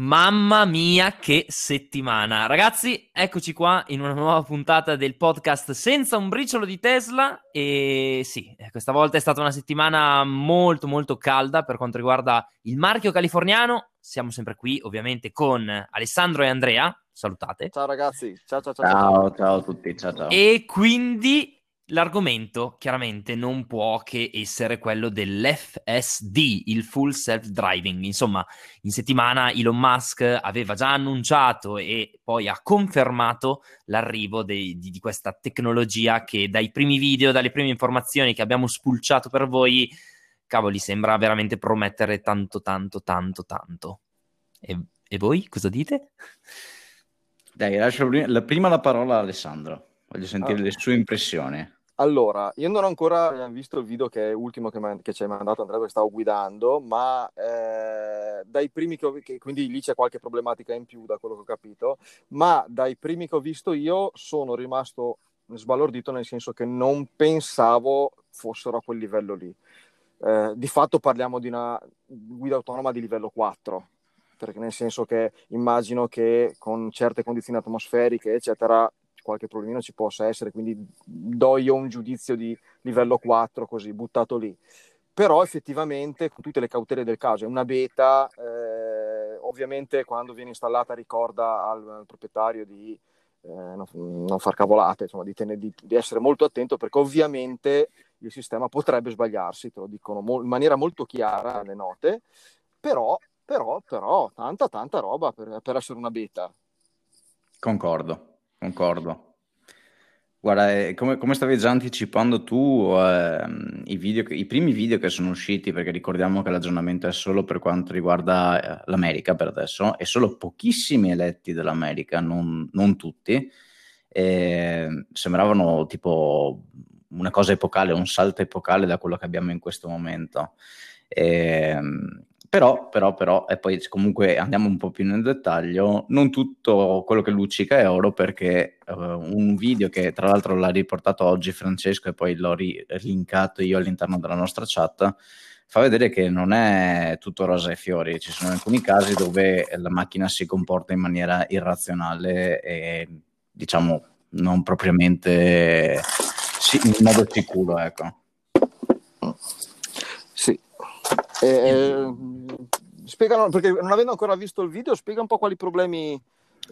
Mamma mia, che settimana! Ragazzi, eccoci qua in una nuova puntata del podcast senza un briciolo di Tesla. E sì, eh, questa volta è stata una settimana molto, molto calda per quanto riguarda il marchio californiano. Siamo sempre qui, ovviamente, con Alessandro e Andrea. Salutate. Ciao ragazzi, ciao ciao ciao. Ciao, ciao, ciao a tutti, ciao ciao. E quindi L'argomento chiaramente non può che essere quello dell'FSD, il full self-driving. Insomma, in settimana Elon Musk aveva già annunciato e poi ha confermato l'arrivo de- di-, di questa tecnologia che dai primi video, dalle prime informazioni che abbiamo spulciato per voi, cavoli, sembra veramente promettere tanto, tanto, tanto, tanto. E, e voi cosa dite? Dai, lascio la prima la parola a Alessandro. Voglio sentire ah. le sue impressioni. Allora, io non ho ancora visto il video che è ultimo che, che ci hai mandato Andrea perché stavo guidando, ma eh, dai primi che ho visto, quindi lì c'è qualche problematica in più da quello che ho capito, ma dai primi che ho visto io sono rimasto sbalordito nel senso che non pensavo fossero a quel livello lì. Eh, di fatto parliamo di una guida autonoma di livello 4, perché nel senso che immagino che con certe condizioni atmosferiche, eccetera, qualche problemino ci possa essere, quindi do io un giudizio di livello 4 così, buttato lì. Però effettivamente, con tutte le cautele del caso, è una beta, eh, ovviamente quando viene installata ricorda al, al proprietario di eh, non, non, far cavolate, insomma, di, tenere, di, di, essere molto attento perché ovviamente il sistema potrebbe sbagliarsi, te lo dicono mo- in maniera molto chiara le note, però, però, però, tanta, tanta roba per, per essere una beta. Concordo. Concordo. Guarda, eh, come, come stavi già anticipando tu, eh, i, video i primi video che sono usciti, perché ricordiamo che l'aggiornamento è solo per quanto riguarda eh, l'America per adesso, e solo pochissimi eletti dell'America, non, non tutti, eh, sembravano tipo una cosa epocale, un salto epocale da quello che abbiamo in questo momento. Ehm, però, però, però, e poi comunque andiamo un po' più nel dettaglio, non tutto quello che luccica è oro perché uh, un video che tra l'altro l'ha riportato oggi Francesco e poi l'ho ri- linkato io all'interno della nostra chat, fa vedere che non è tutto rosa e fiori, ci sono alcuni casi dove la macchina si comporta in maniera irrazionale e diciamo non propriamente in modo sicuro, ecco. Eh, spiegano, perché non avendo ancora visto il video, spiega un po' quali problemi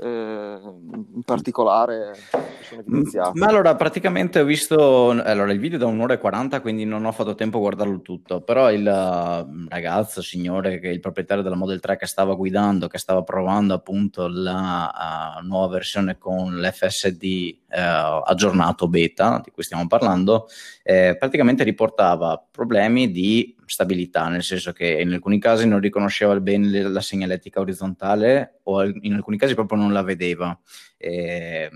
eh, in particolare sono evidenziati. Ma allora, praticamente ho visto allora, il video da un'ora e 40, quindi non ho fatto tempo a guardarlo tutto, però il uh, ragazzo, signore, che è il proprietario della Model 3 che stava guidando, che stava provando appunto la uh, nuova versione con l'FSD aggiornato beta, di cui stiamo parlando, eh, praticamente riportava problemi di stabilità, nel senso che in alcuni casi non riconosceva bene la segnaletica orizzontale o in alcuni casi proprio non la vedeva. E,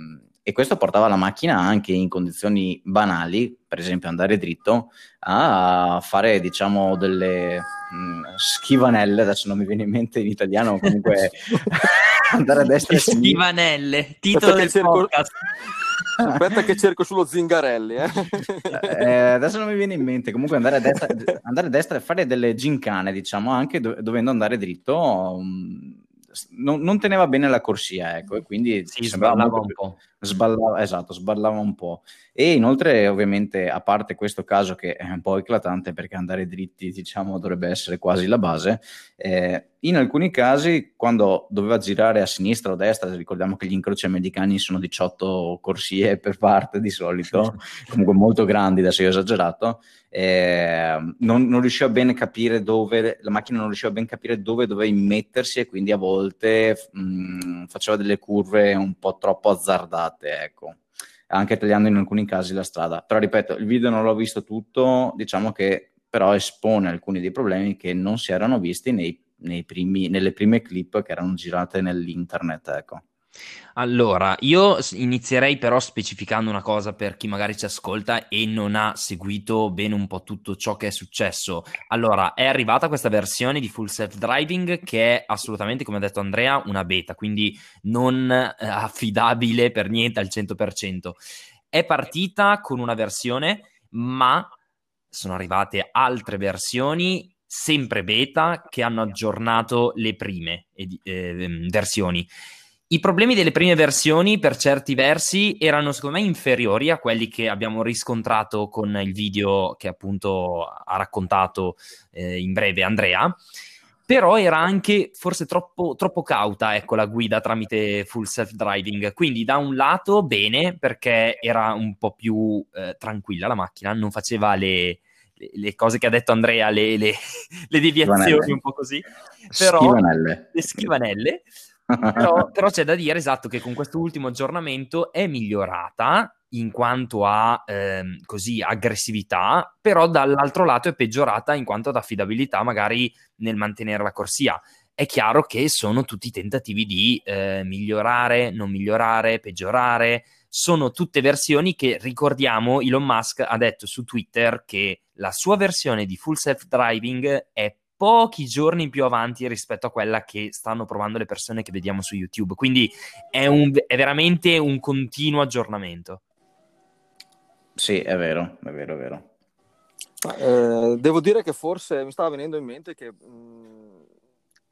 e questo portava la macchina anche in condizioni banali, per esempio andare dritto, a fare diciamo delle mh, mm, schivanelle, adesso non mi viene in mente in italiano, comunque andare a destra e a sinistra. Schivanelle, titolo del podcast. Aspetta che cerco sullo Zingarelli. Eh. Eh, adesso non mi viene in mente. Comunque andare a destra, andare a destra e fare delle gincane, diciamo, anche do- dovendo andare dritto, um, non, non, teneva bene la corsia, ecco, e quindi sì, sballava un po'. Sballava, esatto, sballava un po'. E inoltre, ovviamente, a parte questo caso che è un po' eclatante perché andare dritti, diciamo, dovrebbe essere quasi la base, eh, in alcuni casi, quando doveva girare a sinistra o a destra, ricordiamo che gli incroci americani sono 18 corsie per parte di solito, comunque molto grandi, adesso io ho esagerato, eh, non, non, riusciva bene a capire dove, la macchina non riusciva ben capire dove doveva immettersi e quindi a volte mh, faceva delle curve un po' troppo azzardate, ecco anche tagliando in alcuni casi la strada. Però ripeto, il video non l'ho visto tutto, diciamo che però espone alcuni dei problemi che non si erano visti nei primi, nelle prime clip che erano girate nell'internet, ecco. Allora, io inizierei però specificando una cosa per chi magari ci ascolta e non ha seguito bene un po' tutto ciò che è successo. Allora, è arrivata questa versione di full self driving che è assolutamente, come ha detto Andrea, una beta, quindi non eh, affidabile per niente al 100%. È partita con una versione, ma sono arrivate altre versioni sempre beta che hanno aggiornato le prime ed- eh, versioni. I problemi delle prime versioni, per certi versi, erano secondo me inferiori a quelli che abbiamo riscontrato con il video che appunto ha raccontato eh, in breve Andrea. Però era anche forse troppo, troppo cauta ecco, la guida tramite full self-driving. Quindi, da un lato, bene perché era un po' più eh, tranquilla la macchina, non faceva le, le, cose che ha detto Andrea, le, le, le deviazioni schivanelle. un po' così. Però, schivanelle. Le schivanelle però, però, c'è da dire esatto che con questo ultimo aggiornamento è migliorata in quanto a ehm, così aggressività, però dall'altro lato è peggiorata in quanto ad affidabilità, magari nel mantenere la corsia. È chiaro che sono tutti tentativi di eh, migliorare, non migliorare, peggiorare. Sono tutte versioni che ricordiamo, Elon Musk ha detto su Twitter che la sua versione di full self driving è pochi giorni più avanti rispetto a quella che stanno provando le persone che vediamo su YouTube. Quindi è, un, è veramente un continuo aggiornamento. Sì, è vero, è vero, è vero. Eh, devo dire che forse mi stava venendo in mente che mh,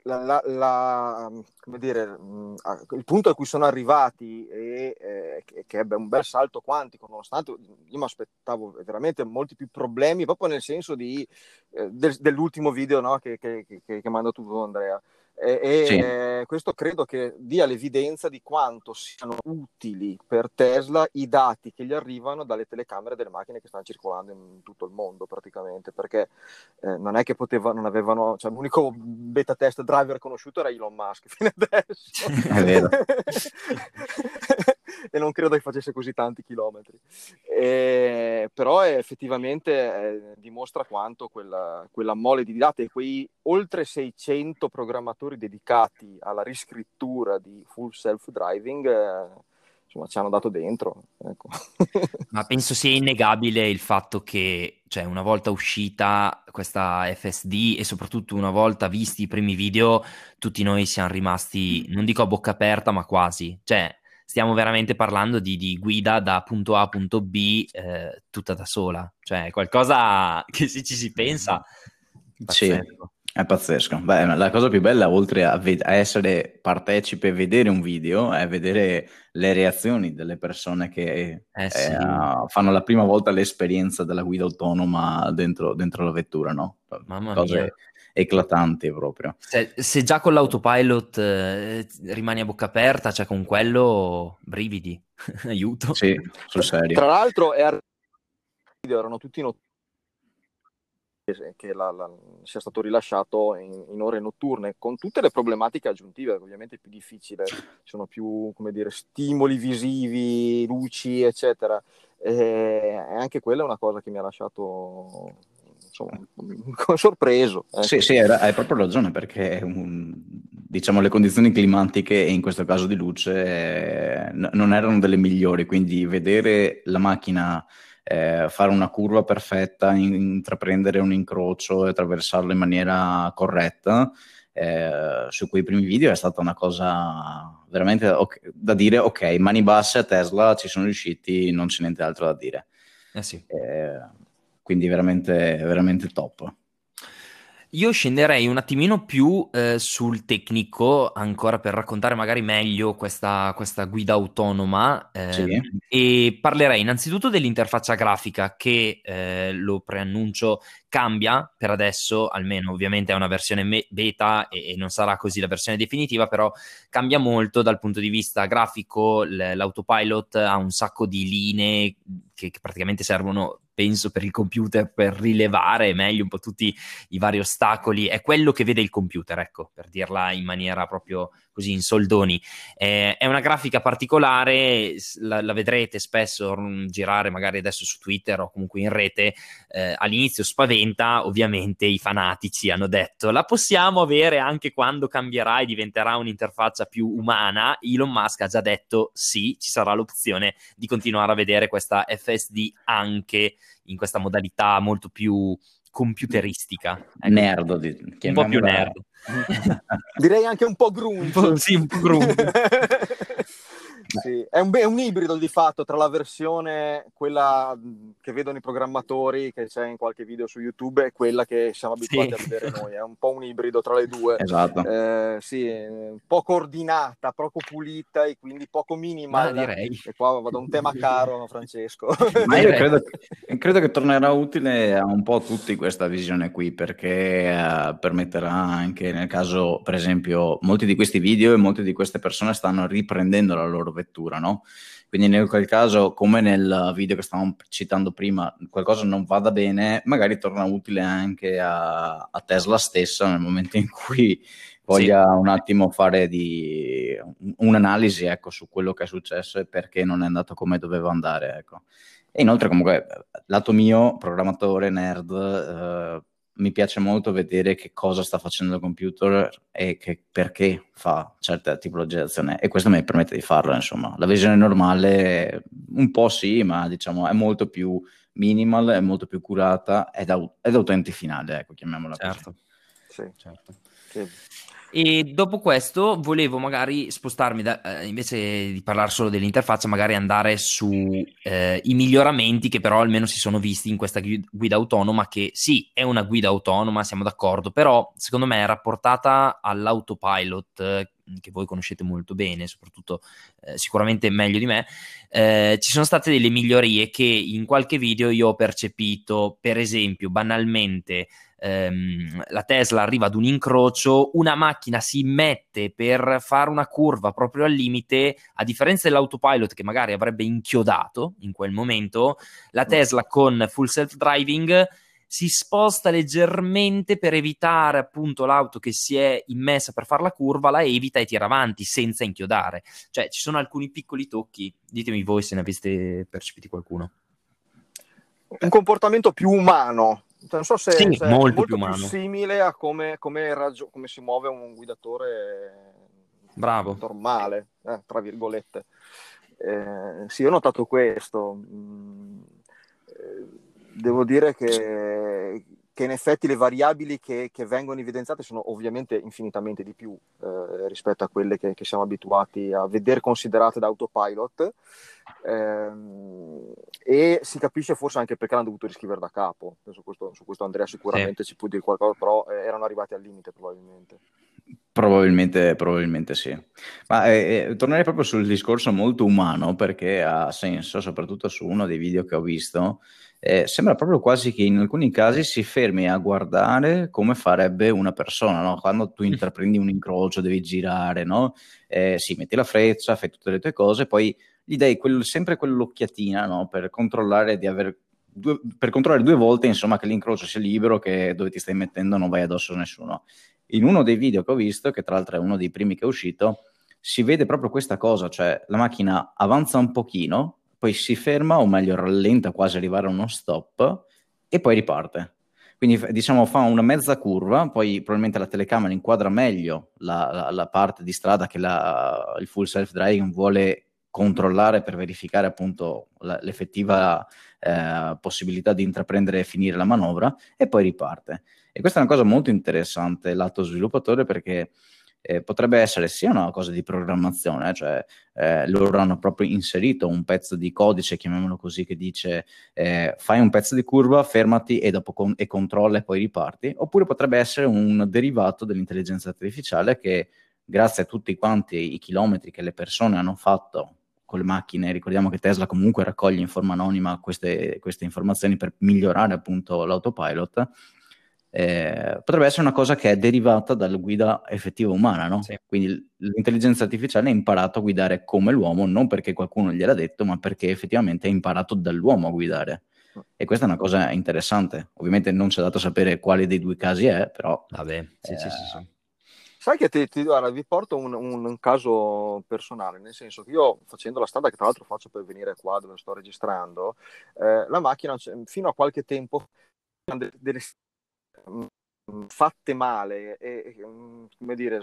la, la, dire, mh, il punto a cui sono arrivati e eh, che, ebbe un bel salto quantico, nonostante io mi aspettavo veramente molti più problemi, proprio nel senso di, eh, del, dell'ultimo video no, che, che, che, che, che mi ha mandato tu, Andrea. E, sì. eh, questo credo che dia l'evidenza di quanto siano utili per Tesla i dati che gli arrivano dalle telecamere delle macchine che stanno circolando in tutto il mondo praticamente, perché eh, non è che potevano, non avevano, cioè l'unico beta test driver conosciuto era Elon Musk fino adesso. È vero. e non credo che facesse così tanti chilometri. E, però effettivamente eh, dimostra quanto quella, quella mole di dati e quei oltre 600 programmatori dedicati alla riscrittura di full self-driving eh, insomma, ci hanno dato dentro. Ecco. Ma penso sia innegabile il fatto che, cioè, una volta uscita questa FSD e soprattutto una volta visti i primi video, tutti noi siamo rimasti, non dico a bocca aperta, ma quasi. Cioè, stiamo veramente parlando di, di guida da punto A a punto B eh, tutta da sola. Cioè, qualcosa che se ci si pensa... Pazzesco. Sì. È pazzesco. Beh, la cosa più bella, oltre a, ved- a, essere partecipe e vedere un video, è vedere le reazioni delle persone che eh sì. eh, fanno la prima volta l'esperienza della guida autonoma dentro, dentro la vettura, no? Mamma Cose mia. Eclatanti proprio. Se, se già con l'autopilot eh, rimani a bocca aperta, cioè con quello brividi, aiuto. Sì, sul serio. Tra l'altro, è... erano tutti notturni che la, la, sia stato rilasciato in, in, ore notturne, con tutte le problematiche aggiuntive, ovviamente è più difficile, ci sono più come dire, stimoli visivi, luci, eccetera. E anche quella è una cosa che mi ha lasciato insomma, sorpreso. Ecco. Sì, sì, hai proprio ragione, perché un, diciamo, le condizioni climatiche, e in questo caso di luce, eh, n- non erano delle migliori, quindi vedere la macchina eh, fare una curva perfetta, in, intraprendere un incrocio e attraversarlo in maniera corretta. Eh, su quei primi video è stata una cosa veramente okay, da dire ok, mani basse a Tesla ci sono riusciti, non c'è niente altro da dire. Eh sì. eh, quindi veramente, veramente top. Io scenderei un attimino più eh, sul tecnico, ancora per raccontare magari meglio questa, questa guida autonoma eh, sì. e parlerei innanzitutto dell'interfaccia grafica che, eh, lo preannuncio, cambia per adesso, almeno ovviamente è una versione me- beta e-, e, non sarà così la versione definitiva, però cambia molto dal punto di vista grafico, l- l'autopilot ha un sacco di linee che, che praticamente servono penso per il computer per rilevare meglio un po' tutti i vari ostacoli, è quello che vede il computer, ecco, per dirla in maniera proprio così in soldoni. Eh, è una grafica particolare, la, la, vedrete spesso girare magari adesso su Twitter o comunque in rete, eh, all'inizio spaventa, ovviamente i fanatici hanno detto la possiamo avere anche quando cambierà e diventerà un'interfaccia più umana. Elon Musk ha già detto sì, ci sarà l'opzione di continuare a vedere questa FSD anche in questa modalità molto più computeristica. Ecco. Nerd, un po' più nerd. Direi anche un po' grunge. Un po', sì, un po' grunge. sì. È, un, è, un, ibrido di fatto tra la versione, quella che vedono i programmatori, che c'è in qualche video su YouTube, e quella che siamo abituati sì. a vedere noi. È un po' un ibrido tra le due. Esatto. Eh, sì, poco ordinata, poco pulita e quindi poco minima. direi. E qua vado un tema caro, Francesco. Ma io credo, credo, che tornerà utile a un po' tutti questa visione qui, perché uh, permetterà anche nel caso, per esempio, molti di questi video e molte di queste persone stanno riprendendo la loro vettura, no? Quindi nel quel caso, come nel video che stavamo citando prima, qualcosa non vada bene, magari torna utile anche a, a Tesla stessa nel momento in cui voglia sì. un attimo fare di, un'analisi ecco, su quello che è successo e perché non è andato come doveva andare. Ecco. E inoltre, comunque, lato mio, programmatore, nerd, eh, mi piace molto vedere che cosa sta facendo il computer e che, perché fa certe tipologie di azione e questo mi permette di farlo insomma la visione normale un po' sì ma diciamo è molto più minimal è molto più curata ed, au- ed utente finale ecco chiamiamola certo. così sì. certo. Sì. E dopo questo volevo magari spostarmi, da, eh, invece di parlare solo dell'interfaccia, magari andare sui eh, miglioramenti che però almeno si sono visti in questa guida autonoma, che sì, è una guida autonoma, siamo d'accordo, però secondo me è rapportata all'autopilot, eh, che voi conoscete molto bene, soprattutto eh, sicuramente meglio di me, eh, ci sono state delle migliorie che in qualche video io ho percepito, per esempio, banalmente ehm, la Tesla arriva ad un incrocio, una macchina si mette per fare una curva proprio al limite, a differenza dell'autopilot che magari avrebbe inchiodato in quel momento, la Tesla con full self driving si sposta leggermente per evitare appunto l'auto che si è immessa per fare la curva, la evita e tira avanti senza inchiodare. Cioè ci sono alcuni piccoli tocchi, ditemi voi se ne aveste percepiti qualcuno. Un comportamento più umano non so se, sì, se molto, è più, più simile a come, come, ragio- come, si muove un guidatore Bravo. normale, eh, tra virgolette. Eh, sì, ho notato questo. Mm, eh, devo dire che, che, in effetti le variabili che, che, vengono evidenziate sono ovviamente infinitamente di più eh, rispetto a quelle che, che, siamo abituati a vedere considerate da autopilot Ehm, e si capisce forse anche perché l'hanno dovuto riscrivere da capo. Su questo, su questo Andrea sicuramente sì. ci può dire qualcosa, però eh, erano arrivati al limite probabilmente. Probabilmente, probabilmente sì. Ma eh, eh, tornerei proprio sul discorso molto umano perché ha senso, soprattutto su uno dei video che ho visto. Eh, sembra proprio quasi che in alcuni casi si fermi a guardare come farebbe una persona, no? quando tu intraprendi un incrocio, devi girare, no? eh, sì, metti la freccia, fai tutte le tue cose, poi gli dai quel, sempre quell'occhiatina no? per controllare di aver due, per controllare due volte insomma che l'incrocio sia libero, che dove ti stai mettendo non vai addosso a nessuno. In uno dei video che ho visto, che tra l'altro è uno dei primi che è uscito, si vede proprio questa cosa, cioè la macchina avanza un pochino, poi si ferma o meglio rallenta quasi arrivare a uno stop e poi riparte. Quindi diciamo fa una mezza curva, poi probabilmente la telecamera inquadra meglio la, la, la parte di strada che la, il full self driving vuole controllare per verificare appunto l'effettiva eh, possibilità di intraprendere e finire la manovra e poi riparte. E questa è una cosa molto interessante lato sviluppatore perché eh, potrebbe essere sia una cosa di programmazione, cioè eh, loro hanno proprio inserito un pezzo di codice, chiamiamolo così, che dice eh, fai un pezzo di curva, fermati e dopo con- e controlla e poi riparti, oppure potrebbe essere un derivato dell'intelligenza artificiale che grazie a tutti quanti i chilometri che le persone hanno fatto con le macchine. Ricordiamo che Tesla comunque raccoglie in forma anonima queste, queste informazioni per migliorare appunto l'autopilot. Eh, potrebbe essere una cosa che è derivata dalla guida effettiva umana, no? Sì. Quindi l'intelligenza artificiale ha imparato a guidare come l'uomo, non perché qualcuno gliel'ha detto, ma perché effettivamente ha imparato dall'uomo a guidare. E questa è una cosa interessante. Ovviamente non ci è dato sapere quale dei due casi è, però... Vabbè, sì, eh, sì, sì, sì. Sai che ti, ti guarda, vi porto un, un, un, caso personale, nel senso che io facendo la strada che tra l'altro faccio per venire qua dove sto registrando, eh, la macchina fino a qualche tempo delle, delle mm, fatte male e, mm, come dire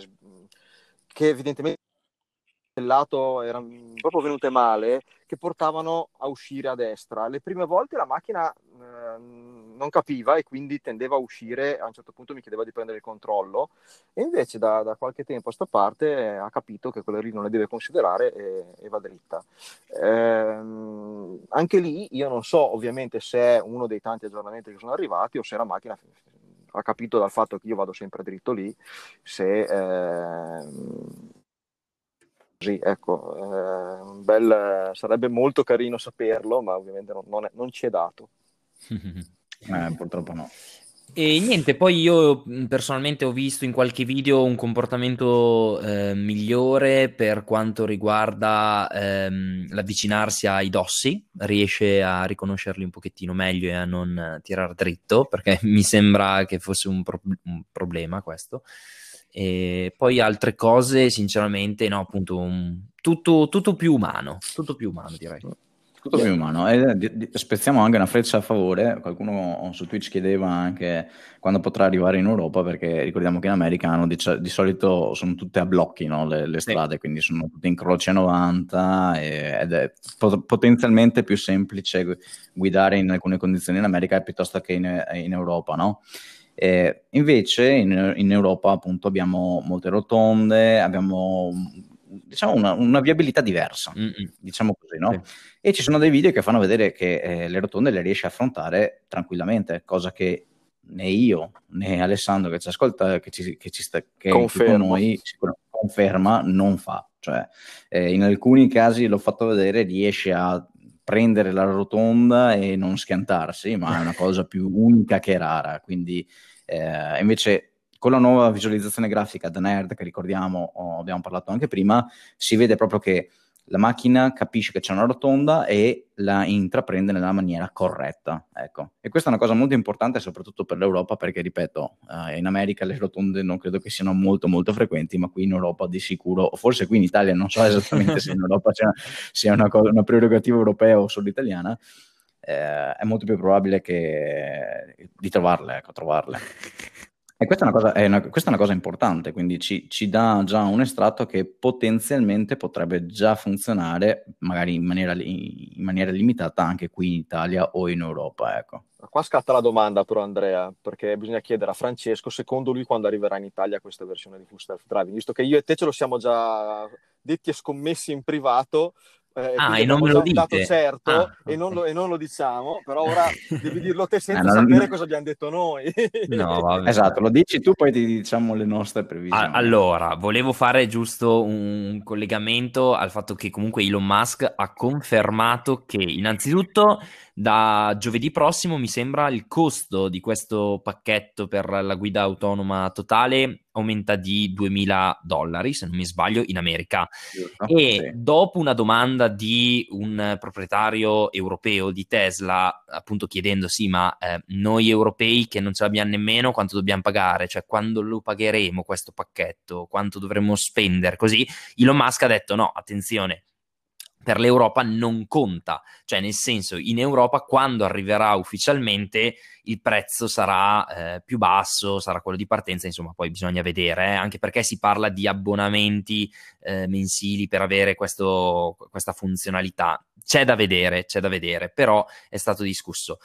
che evidentemente il lato erano proprio venute male che portavano a uscire a destra le prime volte la macchina eh, non capiva e quindi tendeva a uscire, a un certo punto mi chiedeva di prendere il controllo e invece da, da qualche tempo a sta parte eh, ha capito che quella lì non le deve considerare e, e va dritta. Eh, anche lì io non so ovviamente se è uno dei tanti aggiornamenti che sono arrivati o se la macchina ha capito dal fatto che io vado sempre dritto lì, se... Eh, così, ecco, eh, bel, sarebbe molto carino saperlo, ma ovviamente non, non, è, non ci è dato. eh, purtroppo no. E niente, poi io personalmente ho visto in qualche video un comportamento eh, migliore per quanto riguarda ehm, l'avvicinarsi ai dossi, riesce a riconoscerli un pochettino meglio e a non tirare dritto, perché mi sembra che fosse un, pro- un problema questo. E poi altre cose, sinceramente, no, appunto, un, tutto, tutto, più umano, tutto più umano direi. Tutto più umano. E spezziamo anche una freccia a favore. Qualcuno su Twitch chiedeva anche quando potrà arrivare in Europa, perché ricordiamo che in America hanno, di, di, solito sono tutte a blocchi no? le, le, strade, sì. quindi sono tutte in croce 90 e, ed è pot- potenzialmente più semplice guidare in alcune condizioni in America piuttosto che in, in Europa, no? Eh, invece in, in, Europa appunto abbiamo molte rotonde, abbiamo diciamo una, una viabilità diversa, Mm-mm. diciamo così, no? Sì. E ci sono dei video che fanno vedere che eh, le rotonde le riesce a affrontare tranquillamente, cosa che né io né Alessandro che ci ascolta, che ci, che ci sta, che con noi conferma, non fa. Cioè, eh, in alcuni casi l'ho fatto vedere, riesce a prendere la rotonda e non schiantarsi, ma è una cosa più unica che rara. Quindi eh, invece con la nuova visualizzazione grafica da Nerd, che ricordiamo, oh, abbiamo parlato anche prima, si vede proprio che la macchina capisce che c'è una rotonda e la intraprende nella maniera corretta. Ecco. E questa è una cosa molto importante soprattutto per l'Europa perché, ripeto, eh, in America le rotonde non credo che siano molto molto frequenti, ma qui in Europa di sicuro, o forse qui in Italia, non so esattamente se in Europa sia, sia una, una, prerogativa europea o solo italiana, eh, è molto più probabile che, di trovarle, ecco, trovarle. E questa è una cosa, è una, questa è una cosa importante, quindi ci, ci, dà già un estratto che potenzialmente potrebbe già funzionare, magari in maniera, in maniera limitata, anche qui in Italia o in Europa. Ecco. Qua scatta la domanda però Andrea, perché bisogna chiedere a Francesco, secondo lui quando arriverà in Italia questa versione di Full Self Driving, visto che io e te ce lo siamo già detti e scommessi in privato, eh, ah, e non me lo dite? certo ah, e, non lo, e, non lo, diciamo, però ora devi dirlo te senza non... sapere cosa abbiamo detto noi. no, vabbè. Esatto, lo dici tu, poi ti diciamo le nostre previsioni. allora, volevo fare giusto un collegamento al fatto che comunque Elon Musk ha confermato che innanzitutto da giovedì prossimo mi sembra il costo di questo pacchetto per la guida autonoma totale aumenta di 2000 dollari, se non mi sbaglio, in America. Oh, e sì. dopo una domanda di un proprietario europeo di Tesla, appunto chiedendosi, ma eh, noi europei che non ce l'abbiamo nemmeno, quanto dobbiamo pagare? Cioè, quando lo pagheremo questo pacchetto? Quanto dovremmo spendere? Così Elon Musk ha detto, no, attenzione, per l'Europa non conta, cioè nel senso in Europa quando arriverà ufficialmente il prezzo sarà eh, più basso, sarà quello di partenza, insomma poi bisogna vedere, eh, anche perché si parla di abbonamenti eh, mensili per avere questo, questa funzionalità. C'è da vedere, c'è da vedere, però è stato discusso.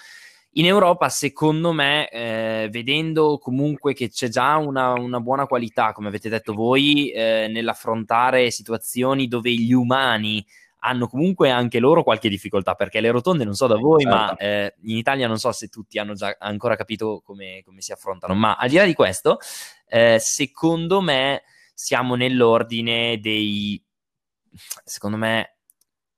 In Europa, secondo me, eh, vedendo comunque che c'è già una, una, buona qualità, come avete detto voi, eh, nell'affrontare situazioni dove gli umani hanno comunque anche loro qualche difficoltà perché le rotonde non so da voi, certo. ma eh, in Italia non so se tutti hanno già ancora capito come, come si affrontano. Ma al di là di questo, eh, secondo me siamo nell'ordine dei secondo me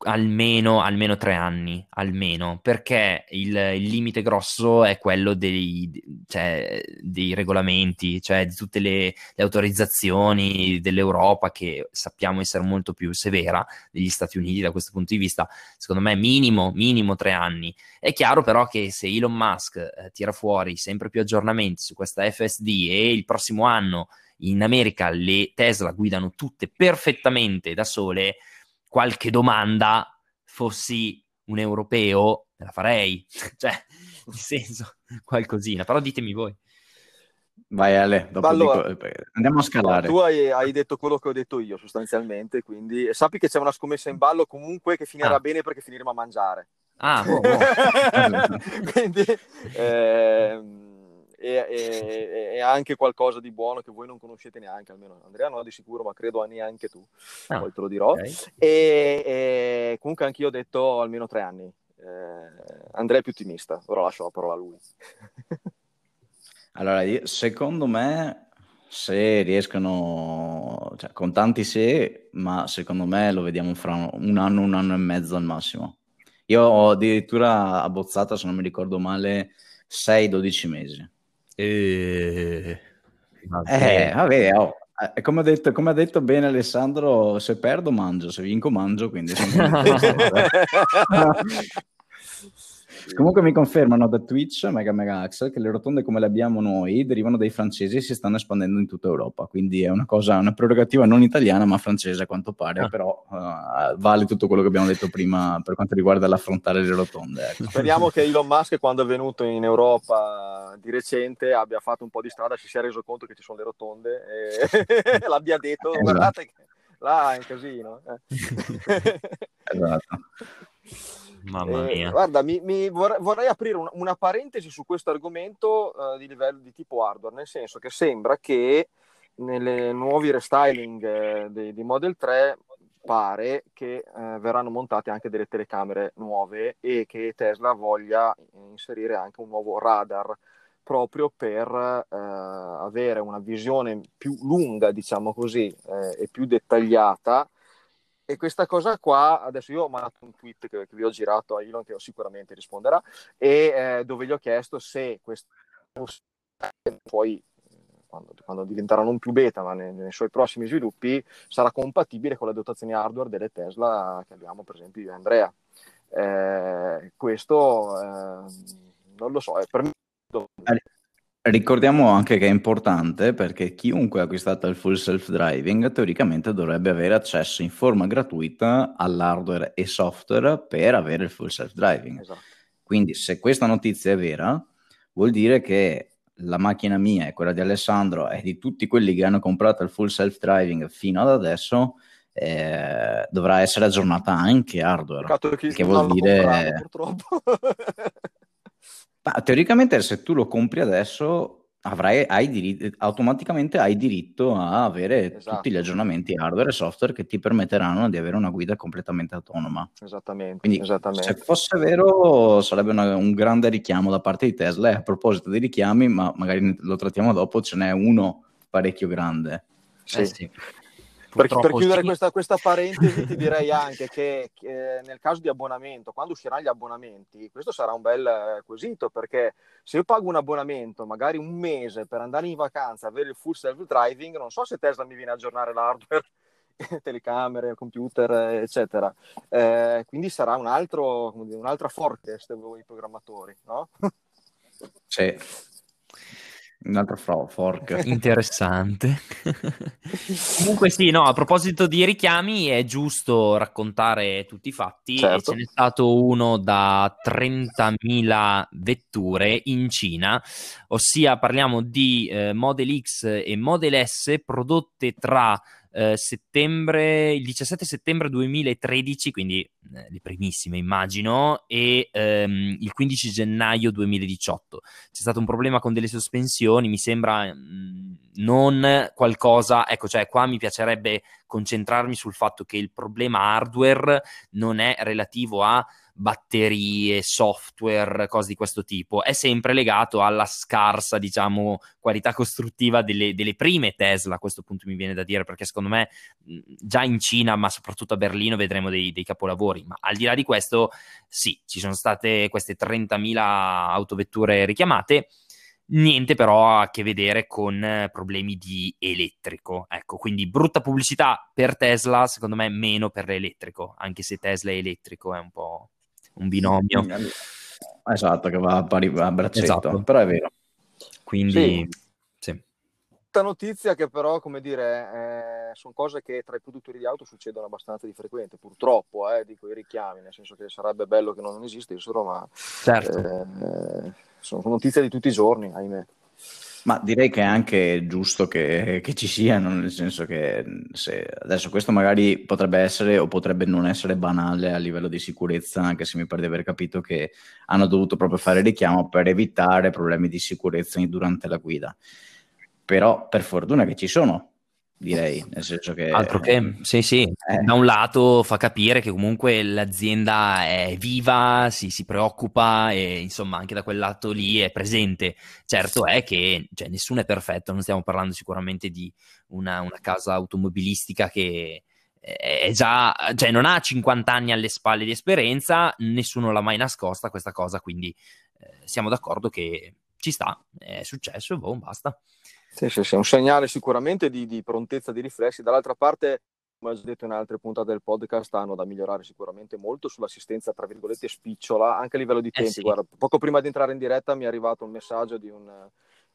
almeno, almeno tre anni, almeno, perché il, il limite grosso è quello dei, cioè, dei regolamenti, cioè di tutte le, le, autorizzazioni dell'Europa che sappiamo essere molto più severa degli Stati Uniti da questo punto di vista, secondo me minimo, minimo tre anni. È chiaro però che se Elon Musk eh, tira fuori sempre più aggiornamenti su questa FSD e il prossimo anno in America le Tesla guidano tutte perfettamente da sole, qualche domanda, fossi un europeo, me la farei. cioè, nel senso, qualcosina. Però ditemi voi. Vai Ale, dopo allora, dico, eh, andiamo a scalare. Tu hai, hai, detto quello che ho detto io sostanzialmente, quindi sappi che c'è una scommessa in ballo comunque che finirà ah. bene perché finiremo a mangiare. Ah, boh, boh. Quindi eh, è, è, è, anche qualcosa di buono che voi non conoscete neanche, almeno Andrea no di sicuro, ma credo neanche tu, ah, poi te lo dirò. Okay. E, e, comunque anch'io ho detto almeno tre anni. Eh, Andrea è più ottimista, ora lascio la parola a lui. allora, secondo me se riescono, cioè, con tanti se, ma secondo me lo vediamo fra un anno, un anno e mezzo al massimo. Io ho addirittura abbozzato, se non mi ricordo male, 6-12 mesi. E... Eh, vabbè, oh. Eh, come, ha detto, come, ha detto, bene Alessandro, se perdo mangio, se vinco mangio, quindi sono Comunque mi confermano da Twitch, Mega Mega Axel, che le rotonde come le abbiamo noi derivano dai francesi e si stanno espandendo in tutta Europa. Quindi è una cosa, una prerogativa non italiana ma francese a quanto pare, ah. però uh, vale tutto quello che abbiamo detto prima per quanto riguarda l'affrontare le rotonde. Ecco. Speriamo che Elon Musk quando è venuto in Europa di recente abbia fatto un po' di strada, si sia reso conto che ci sono le rotonde e l'abbia detto, esatto. guardate che là è un casino. Eh. esatto. Mamma eh, mia. guarda, mi, mi vorrei, vorrei, aprire un, una parentesi su questo argomento uh, di livello di tipo hardware, nel senso che sembra che nelle nuovi restyling eh, di, di, Model 3 pare che eh, verranno montate anche delle telecamere nuove e che Tesla voglia inserire anche un nuovo radar proprio per eh, avere una visione più lunga, diciamo così, eh, e più dettagliata e questa cosa qua, adesso io ho mandato un tweet che, che vi ho girato a Elon, che sicuramente risponderà, e eh, dove gli ho chiesto se questo poi quando, quando, diventeranno non più beta, ma nei, nei, suoi prossimi sviluppi, sarà compatibile con le dotazioni hardware delle Tesla che abbiamo, per esempio, io e Andrea. Eh, questo eh, non lo so, è per me Ricordiamo anche che è importante perché chiunque ha acquistato il full self-driving teoricamente dovrebbe avere accesso in forma gratuita all'hardware e software per avere il full self-driving. Esatto. Quindi se questa notizia è vera, vuol dire che la macchina mia e quella di Alessandro e di tutti quelli che hanno comprato il full self-driving fino ad adesso eh, dovrà essere aggiornata anche hardware. Che, che vuol dire... Comprato, purtroppo. Ma teoricamente se tu lo compri adesso avrai, hai diritto, automaticamente hai diritto a avere esatto. tutti gli aggiornamenti hardware e software che ti permetteranno di avere una guida completamente autonoma. Esattamente. Quindi esattamente. se fosse vero sarebbe una, un grande richiamo da parte di Tesla. E a proposito dei richiami, ma magari lo trattiamo dopo, ce n'è uno parecchio grande. Sì. Eh sì. Per, per, chiudere sì. questa, questa, parentesi ti direi anche che, che, nel caso di abbonamento, quando usciranno gli abbonamenti, questo sarà un bel eh, quesito perché se io pago un abbonamento magari un mese per andare in vacanza, avere il full self driving, non so se Tesla mi viene a aggiornare l'hardware, telecamere, computer, eccetera. Eh, quindi sarà un altro, dire, un'altra forecast voi programmatori, no? Sì. Un altro fro- fork. Interessante. Comunque sì, no, a proposito di richiami è giusto raccontare tutti i fatti. Certo. Ce n'è stato uno da 30.000 vetture in Cina, ossia parliamo di eh, Model X e Model S prodotte tra eh, settembre, il 17 settembre 2013, quindi eh, le primissime immagino, e ehm, il 15 gennaio 2018. C'è stato un problema con delle sospensioni, mi sembra mh, mm, non qualcosa, ecco, cioè qua mi piacerebbe concentrarmi sul fatto che il problema hardware non è relativo a batterie, software, cose di questo tipo, è sempre legato alla scarsa, diciamo, qualità costruttiva delle, delle prime Tesla, a questo punto mi viene da dire, perché secondo me già in Cina, ma soprattutto a Berlino, vedremo dei, dei capolavori. Ma al di là di questo, sì, ci sono state queste 30.000 autovetture richiamate niente però a che vedere con problemi di elettrico. Ecco, quindi brutta pubblicità per Tesla, secondo me meno per l'elettrico, anche se Tesla è elettrico, è un po' un binomio. Esatto, che va a, pari, a braccetto, esatto. però è vero. Quindi, sì. sì. notizia che però, come dire, eh, sono cose che tra i produttori di auto succedono abbastanza di frequente, purtroppo, eh, dico i richiami, nel senso che sarebbe bello che non esistessero, ma certo. eh, sono notizie di tutti i giorni, ahimè. Ma direi che è anche giusto che, che ci siano, nel senso che adesso questo magari potrebbe essere o potrebbe non essere banale a livello di sicurezza, anche se mi pare di aver capito che hanno dovuto proprio fare richiamo per evitare problemi di sicurezza durante la guida. Però per fortuna che ci sono, direi, nel senso che... Altro che, sì, sì, eh. da un lato fa capire che comunque l'azienda è viva, si, si, preoccupa e insomma anche da quel lato lì è presente. Certo è che cioè, nessuno è perfetto, non stiamo parlando sicuramente di una, una casa automobilistica che è già, cioè non ha 50 anni alle spalle di esperienza, nessuno l'ha mai nascosta questa cosa, quindi eh, siamo d'accordo che ci sta, è successo e boh, basta. Sì, sì, sì, è un segnale sicuramente di, di prontezza di riflessi. Dall'altra parte, come ho già detto in altre puntate del podcast, hanno da migliorare sicuramente molto sull'assistenza, tra virgolette, spicciola, anche a livello di eh tempi. Eh sì. Guarda, poco prima di entrare in diretta mi è arrivato un messaggio di un,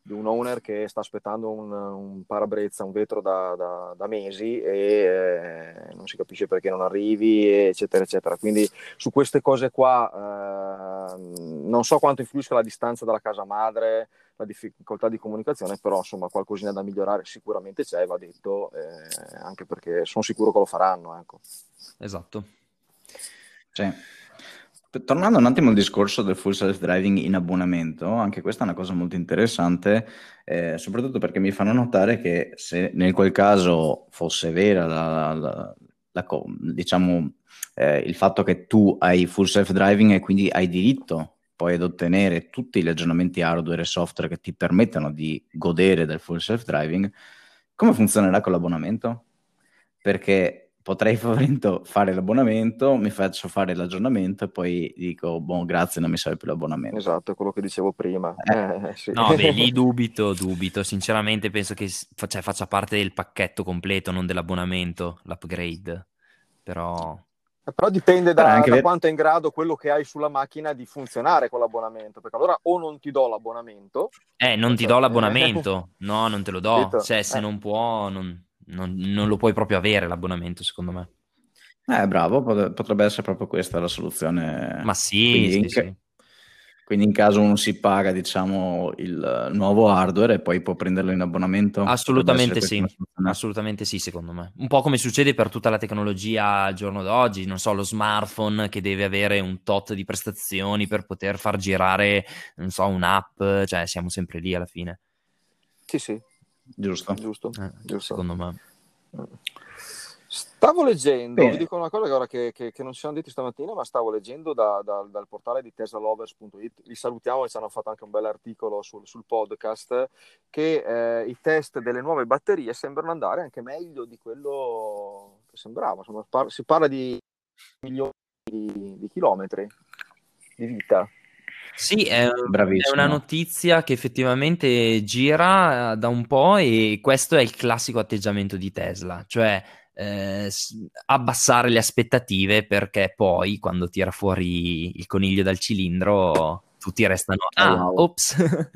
di un owner che sta aspettando un, un parabrezza, un vetro da, da, da mesi e eh, non si capisce perché non arrivi, eccetera, eccetera. Quindi su queste cose qua eh, non so quanto influisca la distanza dalla casa madre, la difficoltà di comunicazione, però insomma qualcosina da migliorare sicuramente c'è, va detto, eh, anche perché sono sicuro che lo faranno. Ecco. Esatto. Sì. Tornando un attimo al discorso del full self-driving in abbonamento, anche questa è una cosa molto interessante, eh, soprattutto perché mi fanno notare che se nel quel caso fosse vera la, la, la, diciamo, eh, il fatto che tu hai full self-driving e quindi hai diritto poi ad ottenere tutti gli aggiornamenti hardware e software che ti permettano di godere del full self-driving, come funzionerà con l'abbonamento? Perché potrei fare l'abbonamento, mi faccio fare l'aggiornamento e poi dico, boh, grazie, non mi serve più l'abbonamento. Esatto, è quello che dicevo prima. Eh. Eh, sì. No, beh, lì dubito, dubito. Sinceramente penso che cioè, faccia parte del pacchetto completo, non dell'abbonamento, l'upgrade. Però... Però dipende da, da quanto è in grado quello che hai sulla macchina di funzionare con l'abbonamento, perché allora o non ti do l'abbonamento. Eh, non ti do cioè, l'abbonamento, no, non te lo do. Cioè, se eh. non può, non, non, non, lo puoi proprio avere l'abbonamento, secondo me. Eh, bravo, potrebbe essere proprio questa la soluzione. Ma sì, sì, sì. Quindi in caso uno si paga, diciamo, il nuovo hardware e poi può prenderlo in abbonamento? Assolutamente sì, assolutamente sì, secondo me. Un po' come succede per tutta la tecnologia al giorno d'oggi, non so, lo smartphone che deve avere un tot di prestazioni per poter far girare, non so, un'app, cioè siamo sempre lì alla fine. Sì, sì. Giusto. Giusto, eh, giusto. Secondo me. Stavo leggendo, Bene. vi dico una cosa che, che, che, non ci siamo detti stamattina, ma stavo leggendo da, da, dal portale di teslalovers.it, li salutiamo e ci hanno fatto anche un bel articolo sul, sul podcast, che eh, i test delle nuove batterie sembrano andare anche meglio di quello che sembrava, Insomma, par- si parla di milioni di, di chilometri di vita. Sì, è, è, una notizia che effettivamente gira da un po' e questo è il classico atteggiamento di Tesla, cioè eh, abbassare le aspettative perché poi quando tira fuori il coniglio dal cilindro tutti restano ah, wow. ops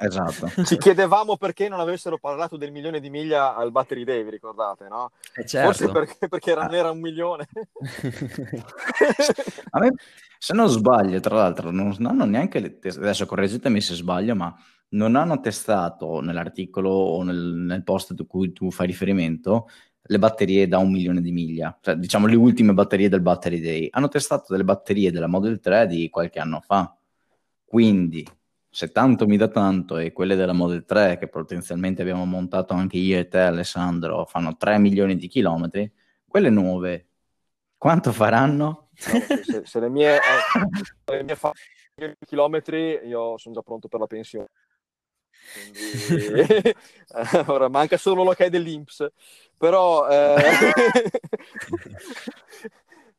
esatto ci chiedevamo perché non avessero parlato del milione di miglia al Battery Day vi ricordate no? Eh certo. forse perché, perché era, era un milione a me se non sbaglio tra l'altro non hanno neanche le test- adesso correggetemi se sbaglio ma non hanno testato nell'articolo o nel, nel post a cui tu fai riferimento le batterie da un milione di miglia, cioè diciamo le ultime batterie del Battery Day. Hanno testato delle batterie della Model 3 di qualche anno fa. Quindi, se tanto mi dà tanto e quelle della Model 3 che potenzialmente abbiamo montato anche io e te Alessandro fanno 3 milioni di chilometri, quelle nuove quanto faranno? No, se, se, le mie, eh, le mie fanno chilometri io sono già pronto per la pensione. Quindi, ora manca solo l'ok dell'Inps, però, eh,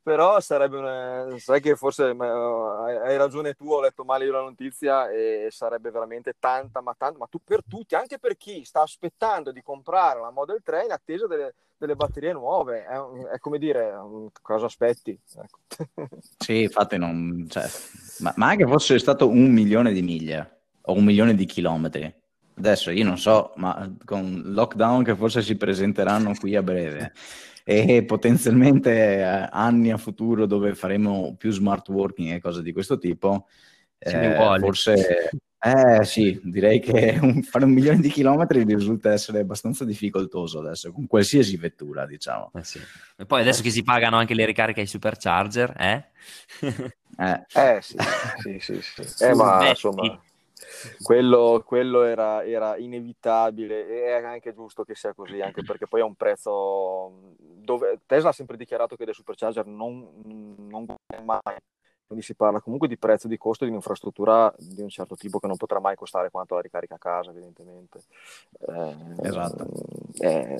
però sarebbe una, sai che forse hai ragione tu, ho letto male io la notizia e sarebbe veramente tanta, ma tanta, ma tu, per tutti, anche per chi sta aspettando di comprare la Model 3 in attesa delle, delle batterie nuove, è, è, come dire, cosa aspetti? Ecco. Sì, infatti non, cioè, ma, ma anche fosse stato un milione di miglia o un milione di chilometri, adesso io non so, ma con lockdown che forse si presenteranno qui a breve e potenzialmente eh, anni a futuro dove faremo più smart working e cose di questo tipo, eh, forse Eh sì, direi che un, fare un milione di chilometri risulta essere abbastanza difficoltoso adesso, con qualsiasi vettura, diciamo. Eh sì. E poi adesso che si pagano anche le ricariche ai supercharger, eh? eh. eh sì, sì, sì, sì. Eh, ma insomma, quello, quello era, era, inevitabile e è anche giusto che sia così, anche perché poi è un prezzo dove Tesla ha sempre dichiarato che dei supercharger non, non mai quindi si parla comunque di prezzo di costo di un'infrastruttura di un certo tipo che non potrà mai costare quanto la ricarica a casa, evidentemente. Eh, esatto. Eh,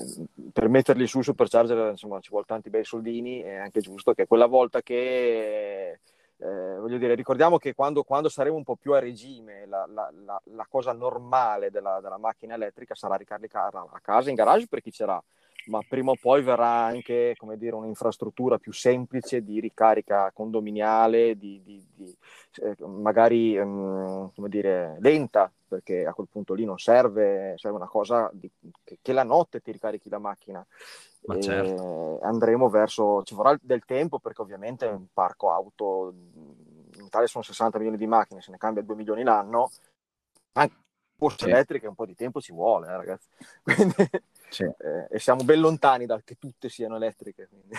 per metterli su supercharger insomma, ci vuole tanti bei soldini, è anche giusto che quella volta che eh, voglio dire, ricordiamo che quando, quando, saremo un po' più a regime, la, la, la, la cosa normale della, della, macchina elettrica sarà ricaricarla a casa, in garage per chi ce l'ha, ma prima o poi verrà anche come dire, un'infrastruttura più semplice di ricarica condominiale, di, di, di, eh, magari um, come dire, lenta, perché a quel punto lì non serve, serve una cosa che, che, la notte ti ricarichi la macchina. Certo. Andremo verso, ci vorrà del tempo perché ovviamente un parco auto, in Italia sono 60 milioni di macchine, se ne cambia 2 milioni l'anno, anche corse sì. elettriche un po' di tempo ci vuole, eh, ragazzi. Quindi, sì. eh, e siamo ben lontani da che tutte siano elettriche. Quindi.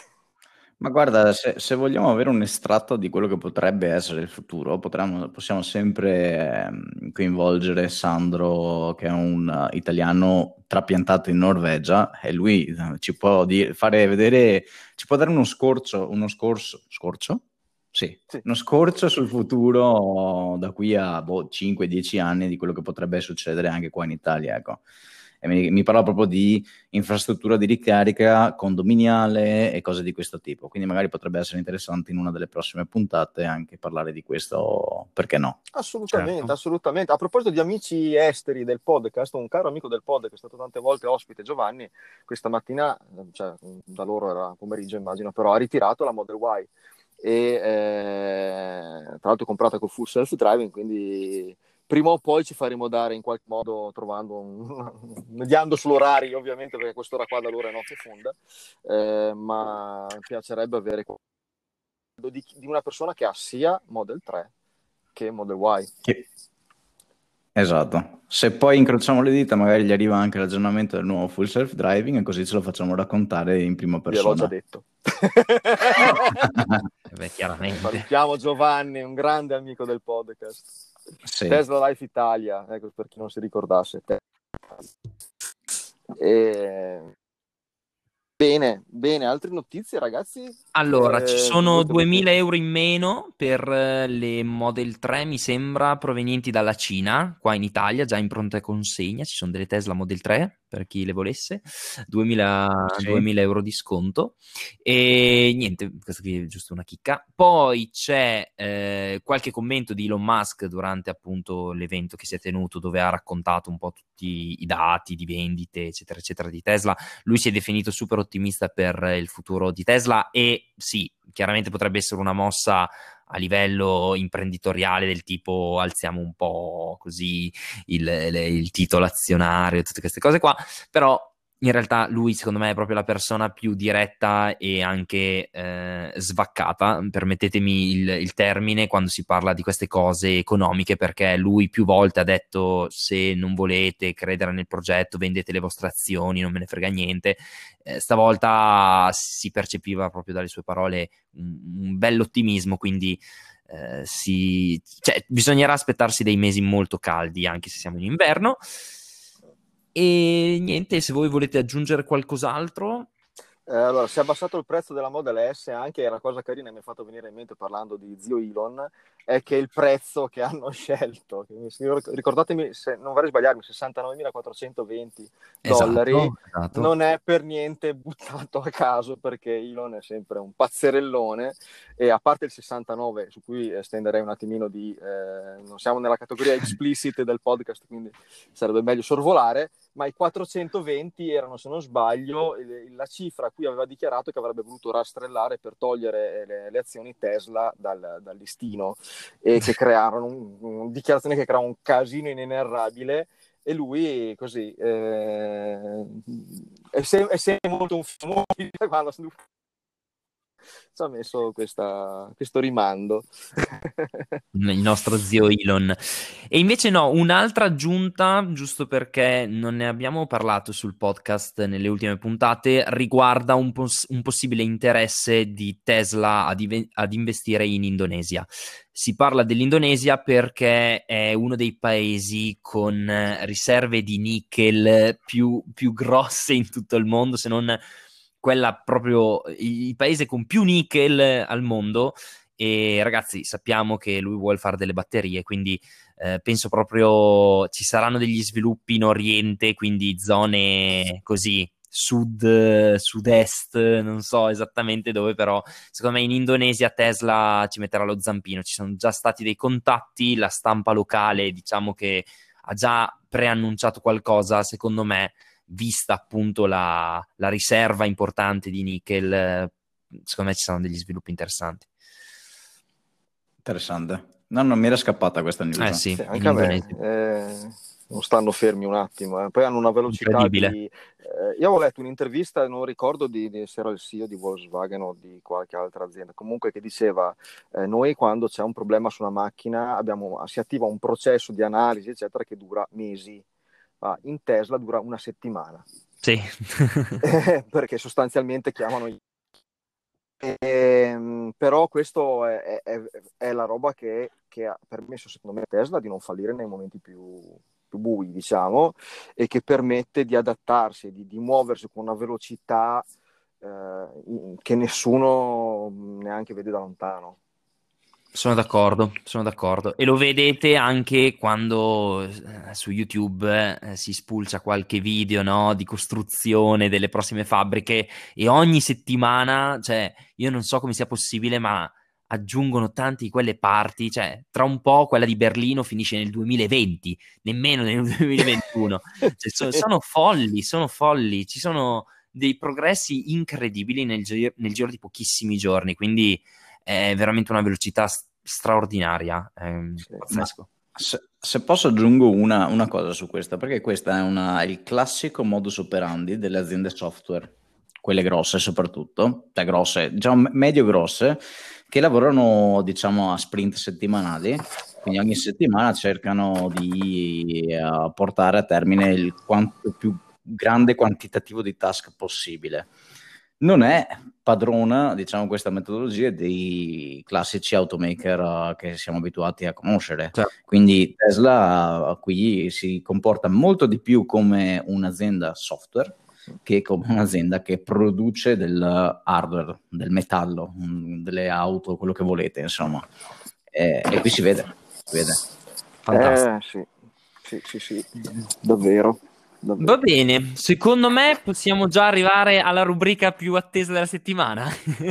Ma guarda, se, se, vogliamo avere un estratto di quello che potrebbe essere il futuro, potremmo, possiamo sempre eh, coinvolgere Sandro, che è un italiano trapiantato in Norvegia, e lui eh, ci può dire, fare vedere, ci può dare uno scorcio, uno scorso, scorcio? Sì, sì, uno scorcio sul futuro da qui a boh, 5-10 anni di quello che potrebbe succedere anche qua in Italia. Ecco. Mi, mi, parla proprio di infrastruttura di ricarica condominiale e cose di questo tipo. Quindi magari potrebbe essere interessante in una delle prossime puntate anche parlare di questo, perché no? Assolutamente, certo. assolutamente. A proposito di amici esteri del podcast, un caro amico del podcast, è stato tante volte ospite Giovanni, questa mattina, cioè da loro era pomeriggio immagino, però ha ritirato la Model Y e eh, tra l'altro comprata con full self driving quindi prima o poi ci faremo dare in qualche modo trovando un, mediando sull'orario ovviamente perché quest'ora qua da loro è notte fonda eh, ma mi piacerebbe avere di, di, una persona che ha sia Model 3 che Model Y che... Esatto, se poi incrociamo le dita magari gli arriva anche l'aggiornamento del nuovo full self driving e così ce lo facciamo raccontare in prima persona. Gliel'ho già detto. Beh, chiaramente. Salutiamo Giovanni, un grande amico del podcast. Sì. Tesla Life Italia, ecco per chi non si ricordasse. E Bene, bene, altre notizie ragazzi? Allora, eh, ci sono 2000 euro in meno per eh, le Model 3, mi sembra, provenienti dalla Cina, qua in Italia, già in pronta consegna, ci sono delle Tesla Model 3, per chi le volesse, 2000, sì. 2000 euro di sconto. E niente, questa qui è giusto una chicca. Poi c'è eh, qualche commento di Elon Musk durante appunto l'evento che si è tenuto, dove ha raccontato un po' tutti i dati di vendite, eccetera, eccetera, di Tesla. Lui si è definito super ottimista per il futuro di Tesla e sì, chiaramente potrebbe essere una mossa a livello imprenditoriale del tipo alziamo un po' così il, il titolo azionario, tutte queste cose qua, però in realtà lui secondo me è proprio la persona più diretta e anche eh, svaccata, permettetemi il, il, termine, quando si parla di queste cose economiche, perché lui più volte ha detto se non volete credere nel progetto vendete le vostre azioni, non me ne frega niente. Eh, stavolta si percepiva proprio dalle sue parole un, un bell'ottimismo, quindi... Eh, si, cioè, bisognerà aspettarsi dei mesi molto caldi anche se siamo in inverno e niente, se voi volete aggiungere qualcos'altro. Eh, allora, si è abbassato il prezzo della Model S, anche una cosa carina mi ha fatto venire in mente parlando di zio Elon, è che il prezzo che hanno scelto, ricordatemi se non vorrei sbagliarmi, 69.420 esatto, dollari, esatto. non è per niente buttato a caso perché Elon è sempre un pazzerellone e a parte il 69 su cui stenderei un attimino di, eh, non siamo nella categoria explicit del podcast quindi sarebbe meglio sorvolare, ma i 420 erano se non sbaglio la cifra a cui aveva dichiarato che avrebbe voluto rastrellare per togliere le, le azioni Tesla dal, dal listino e che crearono un, una dichiarazione che crea un casino inenerrabile e lui così eh, è, sempre, è sempre molto un quando ci ha messo questa, questo rimando. Il nostro zio Elon. E invece no, un'altra aggiunta, giusto perché non ne abbiamo parlato sul podcast nelle ultime puntate, riguarda un, pos- un possibile interesse di Tesla ad, ive- ad investire in Indonesia. Si parla dell'Indonesia perché è uno dei paesi con riserve di nickel più, più grosse in tutto il mondo, se non quella proprio il paese con più nickel al mondo. E ragazzi, sappiamo che lui vuole fare delle batterie, quindi eh, penso proprio ci saranno degli sviluppi in Oriente, quindi zone così sud, sud-est, non so esattamente dove, però secondo me in Indonesia Tesla ci metterà lo zampino. Ci sono già stati dei contatti, la stampa locale diciamo che ha già preannunciato qualcosa, secondo me vista appunto la, la riserva importante di nickel, secondo me ci saranno degli sviluppi interessanti. Interessante. No, non mi era scappata questa news. Eh sì, sì anche a me. Eh, non stanno fermi un attimo. Eh. Poi hanno una velocità di... Eh, io avevo letto un'intervista, non ricordo di, di, se era il CEO di Volkswagen o di qualche altra azienda, comunque che diceva eh, noi quando c'è un problema su una macchina abbiamo, si attiva un processo di analisi, eccetera, che dura mesi uh, in Tesla dura una settimana. Sì. perché sostanzialmente chiamano... E, ehm, però questo è, è, è la roba che, che, ha permesso secondo me a Tesla di non fallire nei momenti più, più bui, diciamo, e che permette di adattarsi, di, di muoversi con una velocità eh, che nessuno neanche vede da lontano. Sono d'accordo, sono d'accordo. E lo vedete anche quando eh, su YouTube eh, si spulcia qualche video no, di costruzione delle prossime fabbriche e ogni settimana, cioè, io non so come sia possibile, ma aggiungono tante di quelle parti, cioè, tra un po' quella di Berlino finisce nel 2020, nemmeno nel 2021. cioè, so, sono folli, sono folli, ci sono dei progressi incredibili nel, gi- nel giro di pochissimi giorni, quindi è veramente una velocità straordinaria, è sì, pazzesco. Se, se, posso aggiungo una, una, cosa su questa, perché questo è, una, il classico modus operandi delle aziende software, quelle grosse soprattutto, cioè grosse, diciamo medio-grosse, che lavorano diciamo a sprint settimanali, quindi ogni settimana cercano di uh, portare a termine il quanto più grande quantitativo di task possibile non è padrona, diciamo, questa metodologia dei classici automaker uh, che siamo abituati a conoscere. Certo. Quindi Tesla uh, qui si comporta molto di più come un'azienda software che come un'azienda che produce del hardware, del metallo, mh, delle auto, quello che volete, insomma. E, e qui si vede, si vede. Fantastico. Eh, sì. Sì, sì, sì, davvero. Va bene, secondo me possiamo già arrivare alla rubrica più attesa della settimana.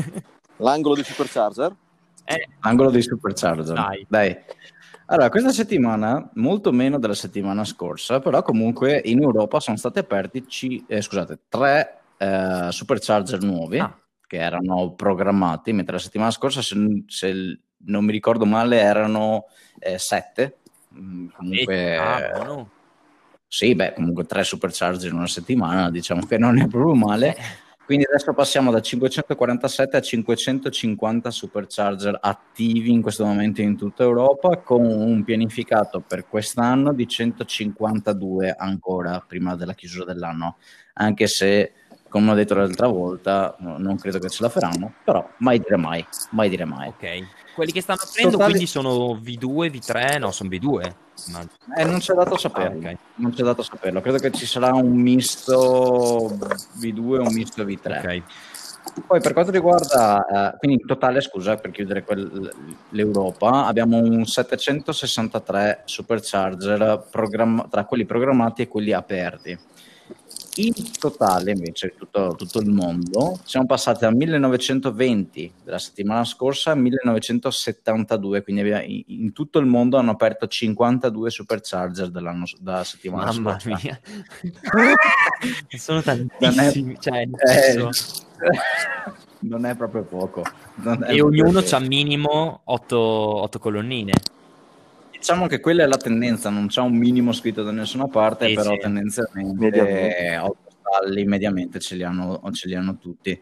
L'angolo di Supercharger? Eh. L'angolo di Supercharger. Dai. Dai. Allora, questa settimana, molto meno della settimana scorsa, però comunque in Europa sono stati aperti c- eh, scusate, tre eh, Supercharger nuovi ah. che erano programmati, mentre la settimana scorsa, se, se non mi ricordo male, erano eh, sette. Mm, comunque... Ah, no sì, beh, comunque tre supercharger in una settimana, diciamo che non è proprio male. Quindi adesso passiamo da 547 a 550 supercharger attivi in questo momento in tutta Europa, con un pianificato per quest'anno di 152 ancora prima della chiusura dell'anno, anche se come ho detto l'altra volta, non credo che ce la faranno, però mai dire mai, mai dire mai. Ok, quelli che stanno aprendo Totale... quindi sono V2, V3, no, sono V2. Eh, non c'è dato saperlo, ah, okay. non c'è dato saperlo, credo che ci sarà un misto V2 e un misto V3. Ok. Poi per quanto riguarda, eh, quindi in totale, scusa, per chiudere quel, l'Europa, abbiamo un 763 supercharger programma- tra quelli programmati e quelli aperti in totale, invece, tutto, tutto il mondo, siamo passati dal 1920 della settimana scorsa a 1972, quindi in tutto il mondo hanno aperto 52 supercharger dell'anno, della settimana Mamma scorsa. Mamma mia, sono tantissimi, cioè, eh, non è proprio poco. È e ognuno ha minimo 8, 8 colonnine diciamo che quella è la tendenza, non c'è un minimo scritto da nessuna parte, sì, però sì. tendenzialmente mediamente. autostalli mediamente ce li, hanno, ce li hanno tutti.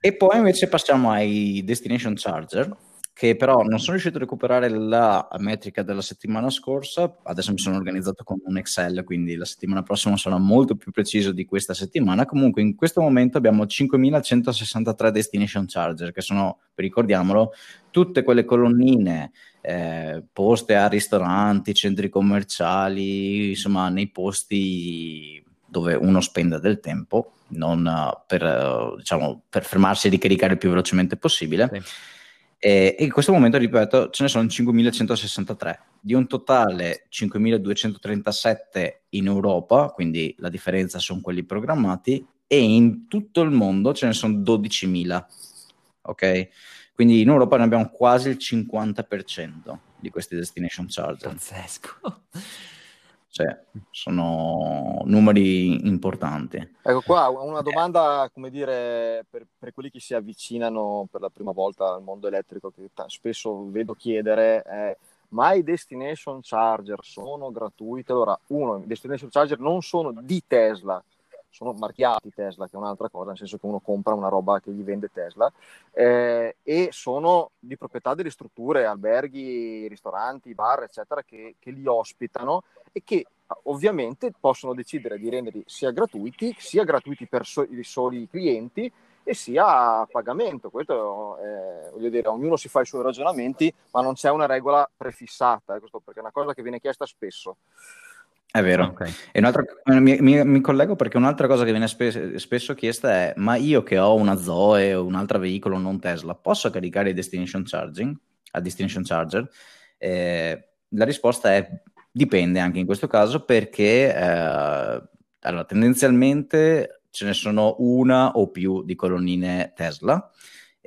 E poi invece passiamo ai Destination Charger, che però non sono riuscito a recuperare la metrica della settimana scorsa, adesso mi sono organizzato con un Excel, quindi la settimana prossima sarà molto più preciso di questa settimana. Comunque in questo momento abbiamo 5163 destination charger, che sono, ricordiamolo, tutte quelle colonnine eh, poste a ristoranti, centri commerciali, insomma nei posti dove uno spende del tempo, non uh, per, uh, diciamo, per fermarsi e ricaricare il più velocemente possibile. Sì e, in questo momento, ripeto, ce ne sono 5.163 di un totale 5.237 in Europa, quindi la differenza sono quelli programmati, e in tutto il mondo ce ne sono 12.000. Ok? Quindi in Europa ne abbiamo quasi il 50% di questi destination charger. Pazzesco. Cioè, sono numeri importanti. Ecco qua una domanda, come dire, per, per, quelli che si avvicinano per la prima volta al mondo elettrico, che t- spesso vedo chiedere è ma i destination charger sono gratuiti? Allora, uno, i destination charger non sono di Tesla, sono marchiati Tesla, che è un'altra cosa, nel senso che uno compra una roba che gli vende Tesla, eh, e sono di proprietà delle strutture, alberghi, ristoranti, bar, eccetera, che, che li ospitano e che ovviamente possono decidere di renderli sia gratuiti, sia gratuiti per so- i soli clienti e sia a pagamento. Questo è, voglio dire, ognuno si fa i suoi ragionamenti, ma non c'è una regola prefissata, eh, questo perché è una cosa che viene chiesta spesso. È vero. Okay. E mi, mi, mi, collego perché un'altra cosa che viene spe- spesso chiesta è: ma io che ho una Zoe o un altro veicolo non Tesla, posso caricare il destination charging? A destination charger? Eh, la risposta è Dipende anche in questo caso perché eh, allora, tendenzialmente ce ne sono una o più di colonnine Tesla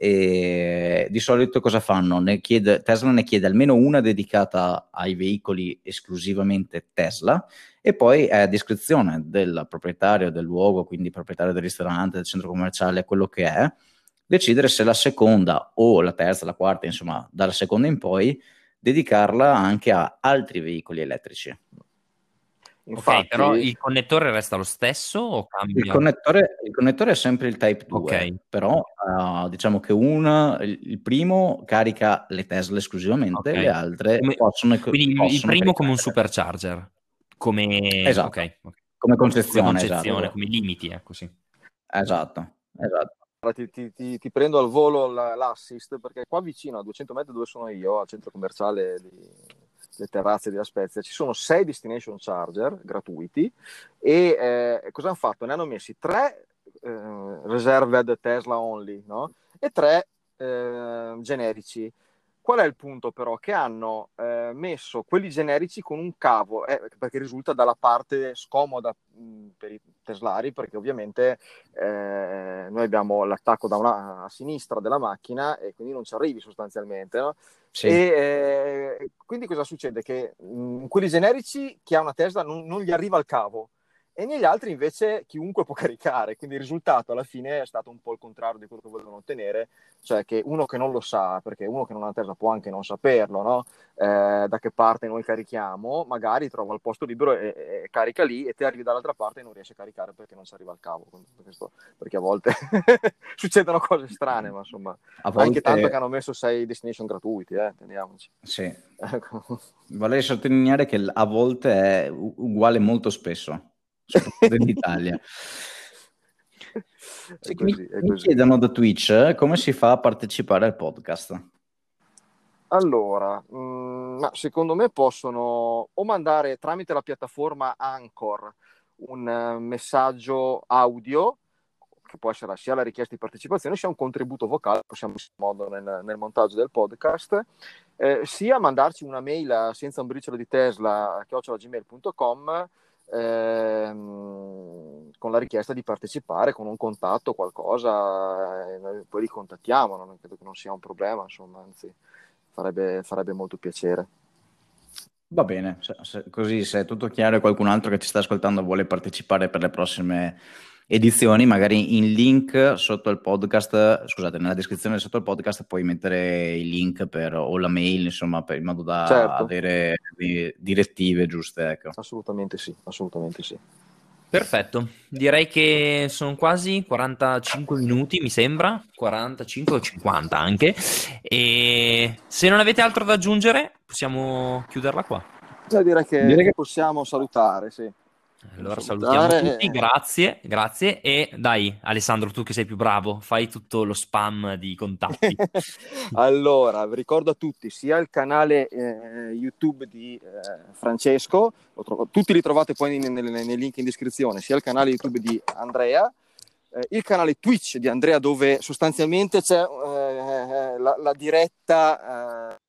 e di solito cosa fanno? Ne chiede, Tesla ne chiede almeno una dedicata ai veicoli esclusivamente Tesla e poi è a discrezione del proprietario del luogo, quindi proprietario del ristorante, del centro commerciale, quello che è, decidere se la seconda o la terza, la quarta, insomma, dalla seconda in poi dedicarla anche a altri veicoli elettrici. Infatti, ok, però il connettore resta lo stesso o cambia? Il connettore, il connettore è sempre il Type 2, okay. però uh, diciamo che una, il primo carica le Tesla esclusivamente, okay. le altre come, possono Quindi possono il primo caricare. come un supercharger, come... Esatto, okay. come concezione, come, concezione esatto. come limiti, ecco sì. Esatto, esatto. Ti, ti, ti, ti, prendo al volo l'assist perché qua vicino a 200 metri dove sono io, al centro commerciale di, delle terrazze di La Spezia, ci sono sei destination charger gratuiti e eh, cosa hanno fatto? Ne hanno messi tre eh, reserved Tesla only no? e tre eh, generici. Qual è il punto però? Che hanno eh, messo quelli generici con un cavo, eh, perché risulta dalla parte scomoda mh, per i teslari, perché ovviamente eh, noi abbiamo l'attacco da una, a sinistra della macchina e quindi non ci arrivi sostanzialmente. No? Sì. E eh, quindi cosa succede? Che mh, quelli generici, chi ha una Tesla non, non gli arriva il cavo e negli altri invece chiunque può caricare, quindi il risultato alla fine è stato un po' il contrario di quello che volevano ottenere, cioè che uno che non lo sa, perché uno che non ha Tesla può anche non saperlo, no? eh, da che parte noi carichiamo, magari trova il posto libero e, e, carica lì e te arrivi dall'altra parte e non riesci a caricare perché non ci arriva il cavo, perché a volte succedono cose strane, ma insomma, volte... anche tanto che hanno messo sei destination gratuiti, eh, teniamoci. Sì. Ecco. Vorrei sottolineare che a volte è uguale molto spesso dell'Italia. Sì, così, mi, mi chiedono da Twitch come si fa a partecipare al podcast. Allora, mh, mm, secondo me possono o mandare tramite la piattaforma Anchor un uh, messaggio audio che può essere sia la richiesta di partecipazione sia un contributo vocale, possiamo in modo nel, nel, montaggio del podcast, eh, sia mandarci una mail senza un briciolo di Tesla a chiocciolagmail.com ehm, con la richiesta di partecipare, con un contatto, qualcosa, e noi poi li contattiamo, non credo che non sia un problema, insomma, anzi farebbe, farebbe molto piacere. Va bene, se, se, così se è tutto chiaro e qualcun altro che ci sta ascoltando vuole partecipare per le prossime edizioni, magari in link sotto il podcast, scusate, nella descrizione sotto il podcast puoi mettere il link per, o la mail, insomma, per, in modo da certo. avere direttive giuste. Ecco. Assolutamente sì, assolutamente sì. Perfetto, direi che sono quasi 45 minuti, mi sembra, 45 o 50 anche. E se non avete altro da aggiungere, possiamo chiuderla qua. direi che, direi che possiamo salutare, sì. Allora salutiamo tutti, grazie, grazie e dai Alessandro, tu che sei più bravo, fai tutto lo spam di contatti. allora, vi ricordo a tutti sia il canale eh, YouTube di eh, Francesco, trovo, tutti li trovate poi nei, nei, nei, link in descrizione, sia il canale YouTube di Andrea, eh, il canale Twitch di Andrea dove sostanzialmente c'è eh, la, la, diretta eh,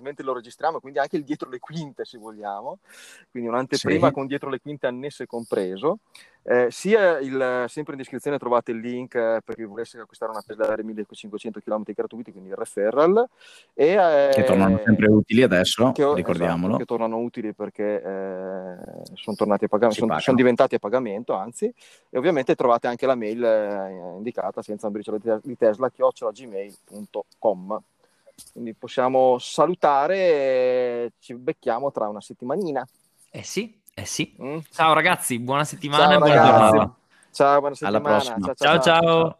mentre lo registriamo, quindi anche il dietro le quinte se vogliamo, quindi un'anteprima sì. con dietro le quinte annesse compreso. Eh, sia il, sempre in descrizione trovate il link eh, per chi volesse acquistare una Tesla R 1500 km gratuiti, quindi il referral. E, eh, che tornano sempre utili adesso, che, ricordiamolo. Esatto, che tornano utili perché eh, sono tornati a pagamento, sono, sono, diventati a pagamento, anzi, e ovviamente trovate anche la mail eh, indicata senza un briciolo di Tesla, chiocciolagmail.com. Quindi possiamo salutare e ci becchiamo tra una settimanina. Eh sì, eh sì. Mm? Ciao ragazzi, buona settimana ciao, e buona giornata. Ciao, buona settimana. Alla prossima. ciao. ciao. ciao. ciao.